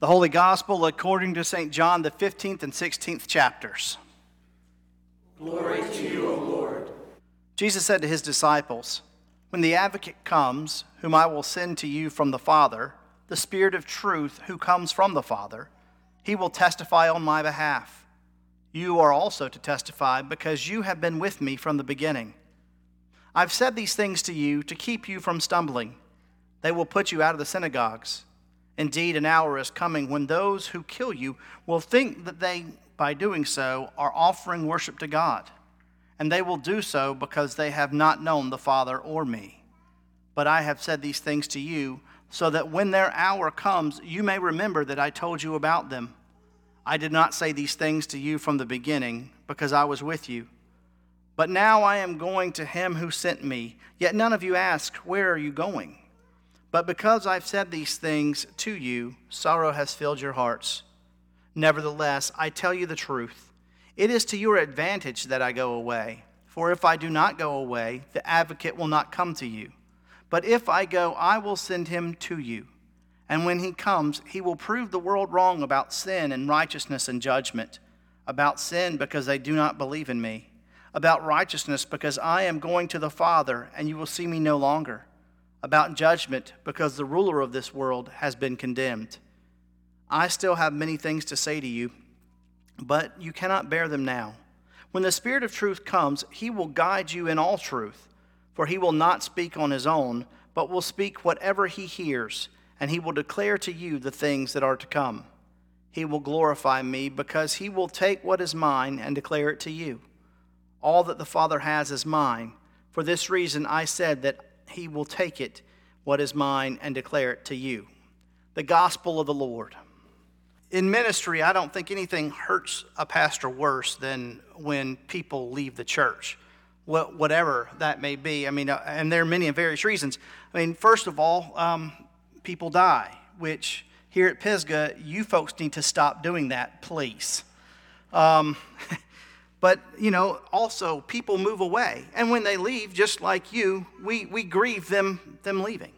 The Holy Gospel according to St. John, the 15th and 16th chapters. Glory to you, O Lord. Jesus said to his disciples, When the advocate comes, whom I will send to you from the Father, the Spirit of truth who comes from the Father, he will testify on my behalf. You are also to testify because you have been with me from the beginning. I've said these things to you to keep you from stumbling. They will put you out of the synagogues. Indeed, an hour is coming when those who kill you will think that they, by doing so, are offering worship to God. And they will do so because they have not known the Father or me. But I have said these things to you so that when their hour comes, you may remember that I told you about them. I did not say these things to you from the beginning because I was with you. But now I am going to him who sent me, yet none of you ask, Where are you going? But because I've said these things to you, sorrow has filled your hearts. Nevertheless, I tell you the truth. It is to your advantage that I go away. For if I do not go away, the advocate will not come to you. But if I go, I will send him to you. And when he comes, he will prove the world wrong about sin and righteousness and judgment. About sin, because they do not believe in me. About righteousness, because I am going to the Father, and you will see me no longer about judgment because the ruler of this world has been condemned. I still have many things to say to you, but you cannot bear them now. When the Spirit of truth comes, he will guide you in all truth, for he will not speak on his own, but will speak whatever he hears, and he will declare to you the things that are to come. He will glorify me because he will take what is mine and declare it to you. All that the Father has is mine. For this reason I said that he will take it, what is mine, and declare it to you. The gospel of the Lord. In ministry, I don't think anything hurts a pastor worse than when people leave the church, whatever that may be. I mean, uh, and there are many and various reasons. I mean, first of all, um, people die, which here at Pisgah, you folks need to stop doing that, please. Um, But, you know, also people move away. And when they leave, just like you, we, we grieve them, them leaving.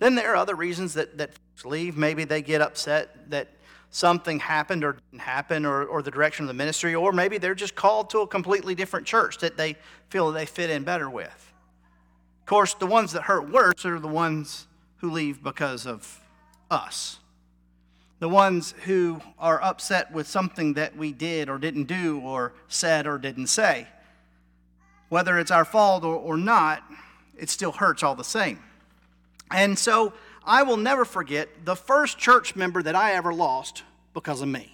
Then there are other reasons that, that leave. Maybe they get upset that something happened or didn't happen or, or the direction of the ministry, or maybe they're just called to a completely different church that they feel they fit in better with. Of course, the ones that hurt worse are the ones who leave because of us the ones who are upset with something that we did or didn't do or said or didn't say. Whether it's our fault or, or not, it still hurts all the same. And so I will never forget the first church member that I ever lost because of me.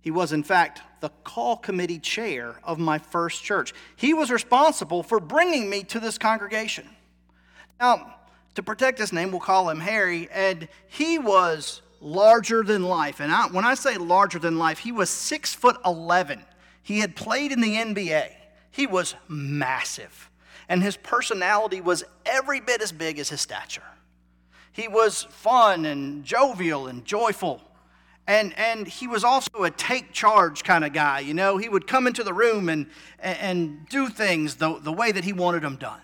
He was, in fact, the call committee chair of my first church. He was responsible for bringing me to this congregation. Now, to protect his name, we'll call him Harry, and he was larger than life. And I, when I say larger than life, he was six foot 11. He had played in the NBA. He was massive. And his personality was every bit as big as his stature. He was fun and jovial and joyful. And, and he was also a take charge kind of guy. You know, he would come into the room and, and do things the, the way that he wanted them done.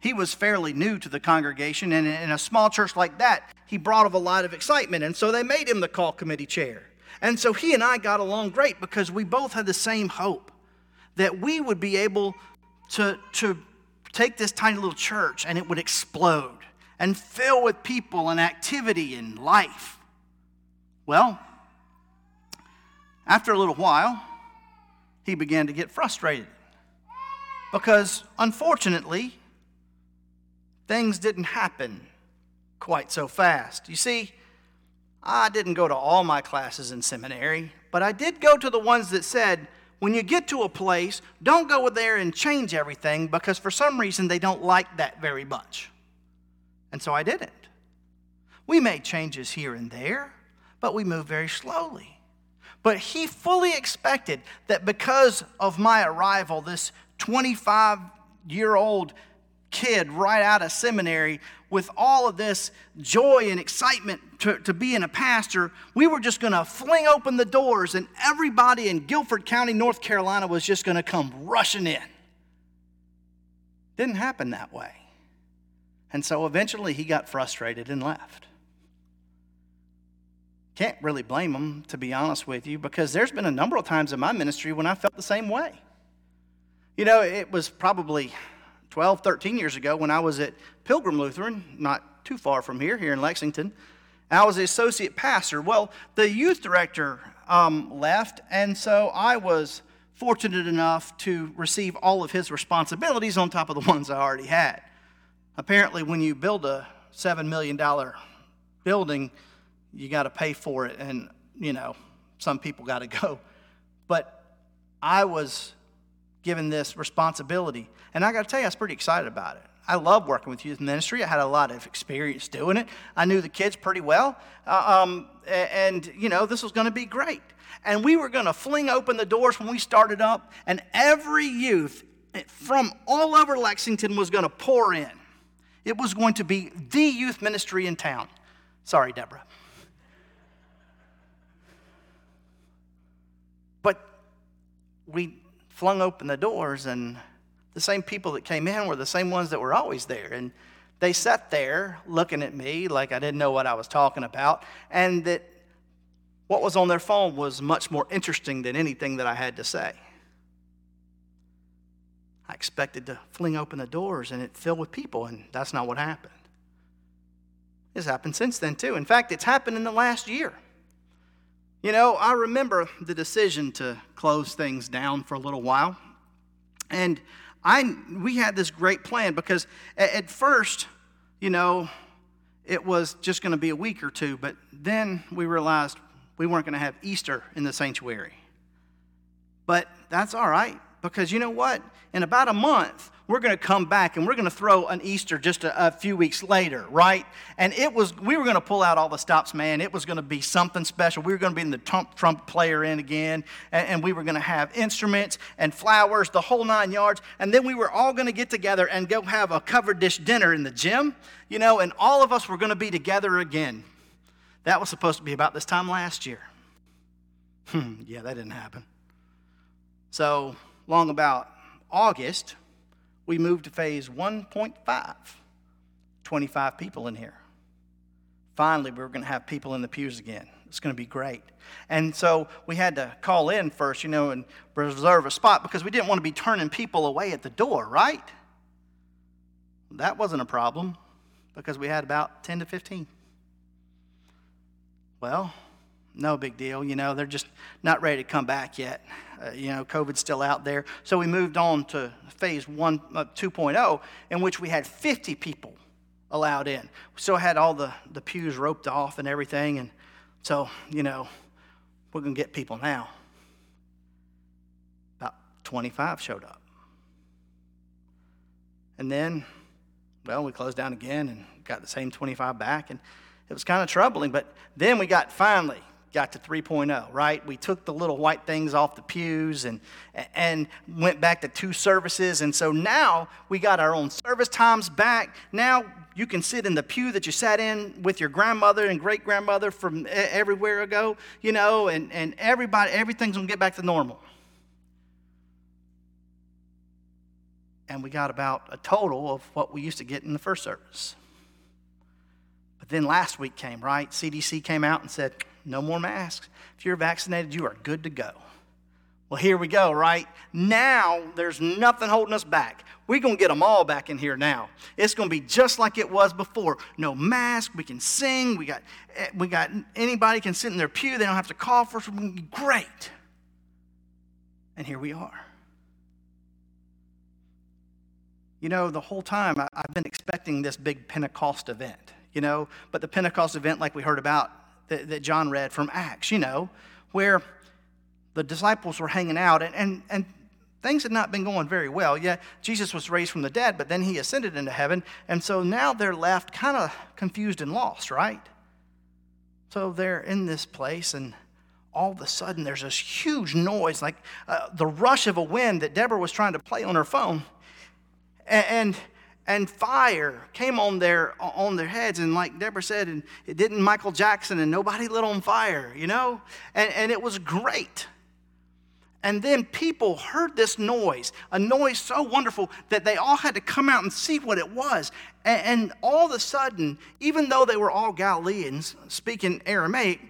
He was fairly new to the congregation, and in a small church like that, he brought up a lot of excitement, and so they made him the call committee chair. And so he and I got along great because we both had the same hope that we would be able to, to take this tiny little church and it would explode and fill with people and activity and life. Well, after a little while, he began to get frustrated because unfortunately, things didn't happen quite so fast. You see, I didn't go to all my classes in seminary, but I did go to the ones that said, when you get to a place, don't go there and change everything because for some reason they don't like that very much. And so I didn't. We made changes here and there, but we moved very slowly. But he fully expected that because of my arrival, this 25 year old kid right out of seminary with all of this joy and excitement to, to being a pastor, we were just going to fling open the doors and everybody in Guilford County, North Carolina was just going to come rushing in. Didn't happen that way. And so eventually he got frustrated and left. can't really blame him, to be honest with you, because there's been a number of times in my ministry when I felt the same way. You know, it was probably 12, 13 years ago when I was at Pilgrim Lutheran, not too far from here, here in Lexington. I was the associate pastor. Well, the youth director um, left, and so I was fortunate enough to receive all of his responsibilities on top of the ones I already had. Apparently, when you build a $7 million building, you got to pay for it, and, you know, some people got to go. But I was given this responsibility, and I got to tell you, I was pretty excited about it. I love working with youth ministry. I had a lot of experience doing it. I knew the kids pretty well. Uh, um, and, you know, this was going to be great. And we were going to fling open the doors when we started up, and every youth from all over Lexington was going to pour in. It was going to be the youth ministry in town. Sorry, Deborah. But we flung open the doors, and the same people that came in were the same ones that were always there. And they sat there looking at me like I didn't know what I was talking about, and that what was on their phone was much more interesting than anything that I had to say. I expected to fling open the doors and it filled with people, and that's not what happened. It's happened since then, too. In fact, it's happened in the last year. You know, I remember the decision to close things down for a little while. And I, we had this great plan because at first, you know, it was just going to be a week or two, but then we realized we weren't going to have Easter in the sanctuary. But that's all right because you know what? In about a month, we're going to come back and we're going to throw an Easter just a, a, few weeks later, right? And it was, we were going to pull out all the stops, man. It was going to be something special. We were going to be in the trump, trump player in again, and, and we were going to have instruments and flowers, the whole nine yards. And then we were all going to get together and go have a covered dish dinner in the gym, you know, and all of us were going to be together again. That was supposed to be about this time last year. Hmm, yeah, that didn't happen. So, long about August, we moved to phase 1.5. 25 people in here. Finally, we were going to have people in the pews again. It's going to be great. And so we had to call in first, you know, and reserve a spot because we didn't want to be turning people away at the door, right? That wasn't a problem because we had about 10 to 15. Well, no big deal. You know, they're just not ready to come back yet. Uh, you know, COVID's still out there. So we moved on to phase one, uh, 2.0, in which we had 50 people allowed in. We still had all the, the pews roped off and everything. And so, you know, we're going to get people now. About 25 showed up. And then, well, we closed down again and got the same 25 back. And it was kind of troubling. But then we got finally got to 3.0, right? We took the little white things off the pews and, and went back to two services. And so now we got our own service times back. Now you can sit in the pew that you sat in with your grandmother and great grandmother from everywhere ago, you know, and, and everybody, everything's gonna get back to normal. And we got about a total of what we used to get in the first service. But then last week came, right? CDC came out and said, no more masks. If you're vaccinated, you are good to go. Well, here we go, right? Now there's nothing holding us back. We're going to get them all back in here now. It's going to be just like it was before. No mask. We can sing. We got, eh, we got anybody can sit in their pew. They don't have to call for us. Great. And here we are. You know, the whole time I've been expecting this big Pentecost event, you know, but the Pentecost event, like we heard about that, that John read from Acts, you know, where the disciples were hanging out and, and, and things had not been going very well. Yeah, Jesus was raised from the dead, but then he ascended into heaven. And so now they're left kind of confused and lost, right? So they're in this place, and all of a sudden there's this huge noise, like uh, the rush of a wind that Deborah was trying to play on her phone. And, and and fire came on their on their heads. And like deborah said and it didn't michael jackson and nobody lit on fire you know? And, and it was great. And then people heard this noise a noise so wonderful that they all had to come out and see what it was. And, and all of a sudden even though they were all galileans speaking aramaic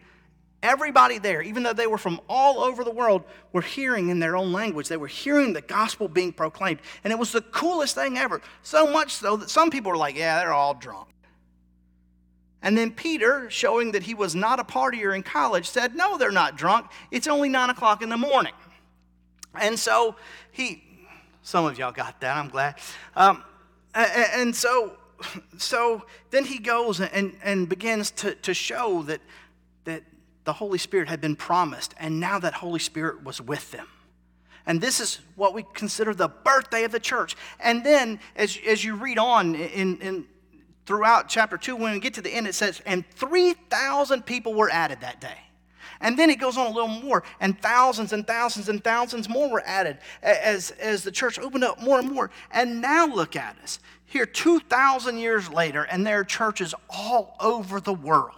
Everybody there, even though they were from all over the world, were hearing in their own language. They were hearing the gospel being proclaimed. And it was the coolest thing ever. So much so that some people were like, yeah, they're all drunk. And then Peter, showing that he was not a partier in college, said, no, they're not drunk. It's only nine o'clock in the morning. And so he, some of y'all got that, I'm glad. Um, and so, so then he goes and, and begins to, to show that the Holy Spirit had been promised, and now that Holy Spirit was with them. And this is what we consider the birthday of the church. And then, as, as you read on in, in throughout chapter 2, when we get to the end, it says, and 3,000 people were added that day. And then it goes on a little more, and thousands and thousands and thousands more were added as, as the church opened up more and more. And now look at us. Here, 2,000 years later, and there are churches all over the world.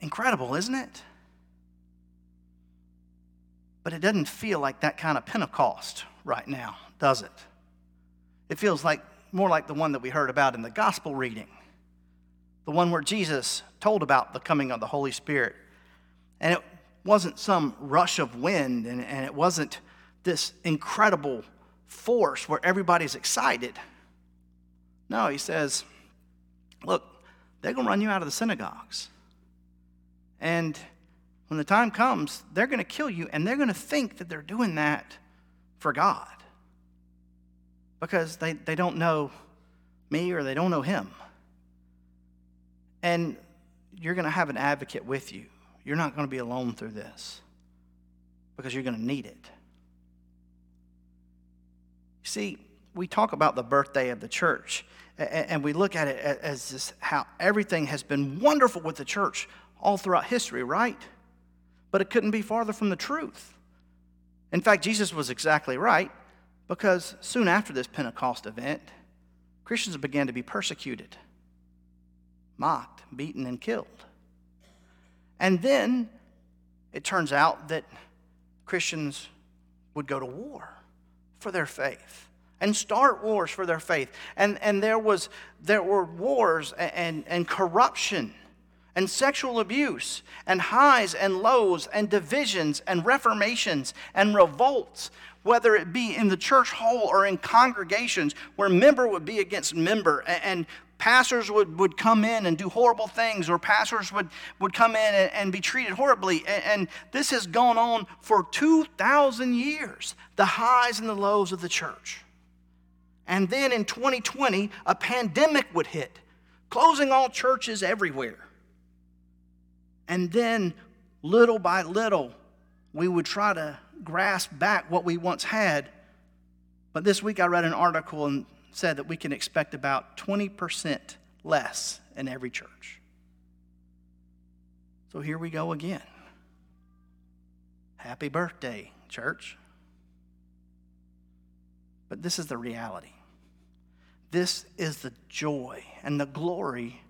Incredible, isn't it? But it doesn't feel like that kind of Pentecost right now, does it? It feels like more like the one that we heard about in the gospel reading, the one where Jesus told about the coming of the Holy Spirit. And it wasn't some rush of wind, and, and it wasn't this incredible force where everybody's excited. No, he says, look, they're going to run you out of the synagogues. And when the time comes, they're going to kill you, and they're going to think that they're doing that for God because they, they don't know me or they don't know Him. And you're going to have an advocate with you. You're not going to be alone through this because you're going to need it. See, we talk about the birthday of the church and we look at it as this, how everything has been wonderful with the church all throughout history, right? But it couldn't be farther from the truth. In fact, Jesus was exactly right because soon after this Pentecost event, Christians began to be persecuted, mocked, beaten, and killed. And then it turns out that Christians would go to war for their faith and start wars for their faith. And, and there, was, there were wars and, and, and corruption and sexual abuse and highs and lows and divisions and reformations and revolts whether it be in the church hall or in congregations where member would be against member and, and pastors would, would come in and do horrible things or pastors would, would come in and, and be treated horribly. And, and this has gone on for 2000 years the highs and the lows of the church. And then in 2020 a pandemic would hit closing all churches everywhere and then little by little we would try to grasp back what we once had. But this week I read an article and said that we can expect about 20% less in every church. So here we go again. Happy birthday, church. But this is the reality. This is the joy and the glory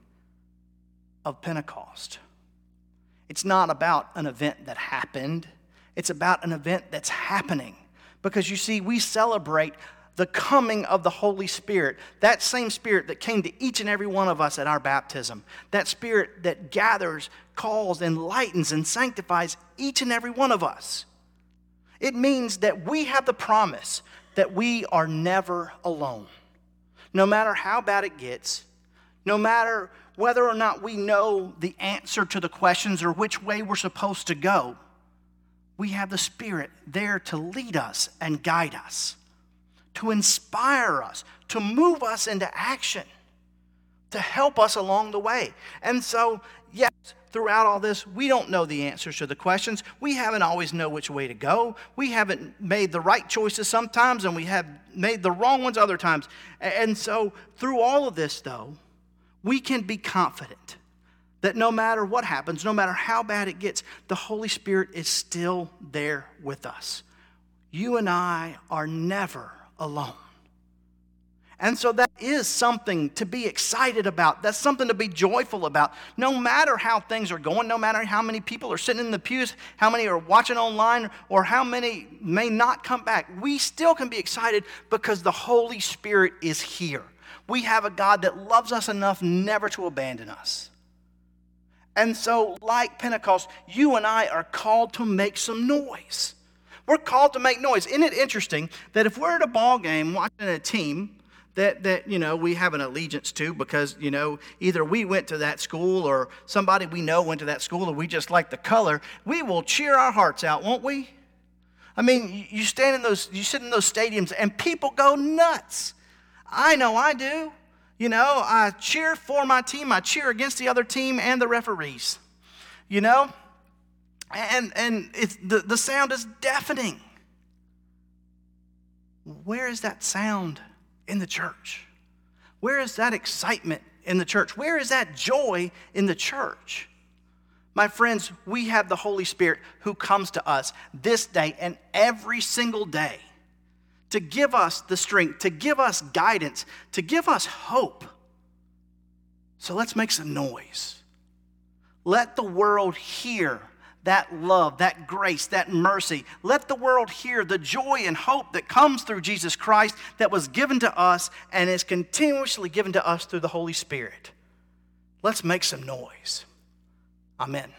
of Pentecost. It's not about an event that happened. It's about an event that's happening. Because you see, we celebrate the coming of the Holy Spirit, that same Spirit that came to each and every one of us at our baptism, that Spirit that gathers, calls, enlightens, and sanctifies each and every one of us. It means that we have the promise that we are never alone. No matter how bad it gets, no matter whether or not we know the answer to the questions or which way we're supposed to go, we have the Spirit there to lead us and guide us, to inspire us, to move us into action, to help us along the way. And so, yes, throughout all this, we don't know the answers to the questions. We haven't always know which way to go. We haven't made the right choices sometimes, and we have made the wrong ones other times. And so, through all of this, though, we can be confident that no matter what happens, no matter how bad it gets, the Holy Spirit is still there with us. You and I are never alone. And so that is something to be excited about. That's something to be joyful about. No matter how things are going, no matter how many people are sitting in the pews, how many are watching online, or how many may not come back, we still can be excited because the Holy Spirit is here. We have a God that loves us enough never to abandon us. And so, like Pentecost, you and I are called to make some noise. We're called to make noise. Isn't it interesting that if we're at a ball game watching a team that, that you know we have an allegiance to because you know either we went to that school or somebody we know went to that school or we just like the color, we will cheer our hearts out, won't we? I mean, you stand in those, you sit in those stadiums and people go nuts. I know I do. You know, I cheer for my team, I cheer against the other team and the referees. You know? And and it's the, the sound is deafening. Where is that sound in the church? Where is that excitement in the church? Where is that joy in the church? My friends, we have the Holy Spirit who comes to us this day and every single day to give us the strength, to give us guidance, to give us hope. So let's make some noise. Let the world hear that love, that grace, that mercy. Let the world hear the joy and hope that comes through Jesus Christ that was given to us and is continuously given to us through the Holy Spirit. Let's make some noise. Amen.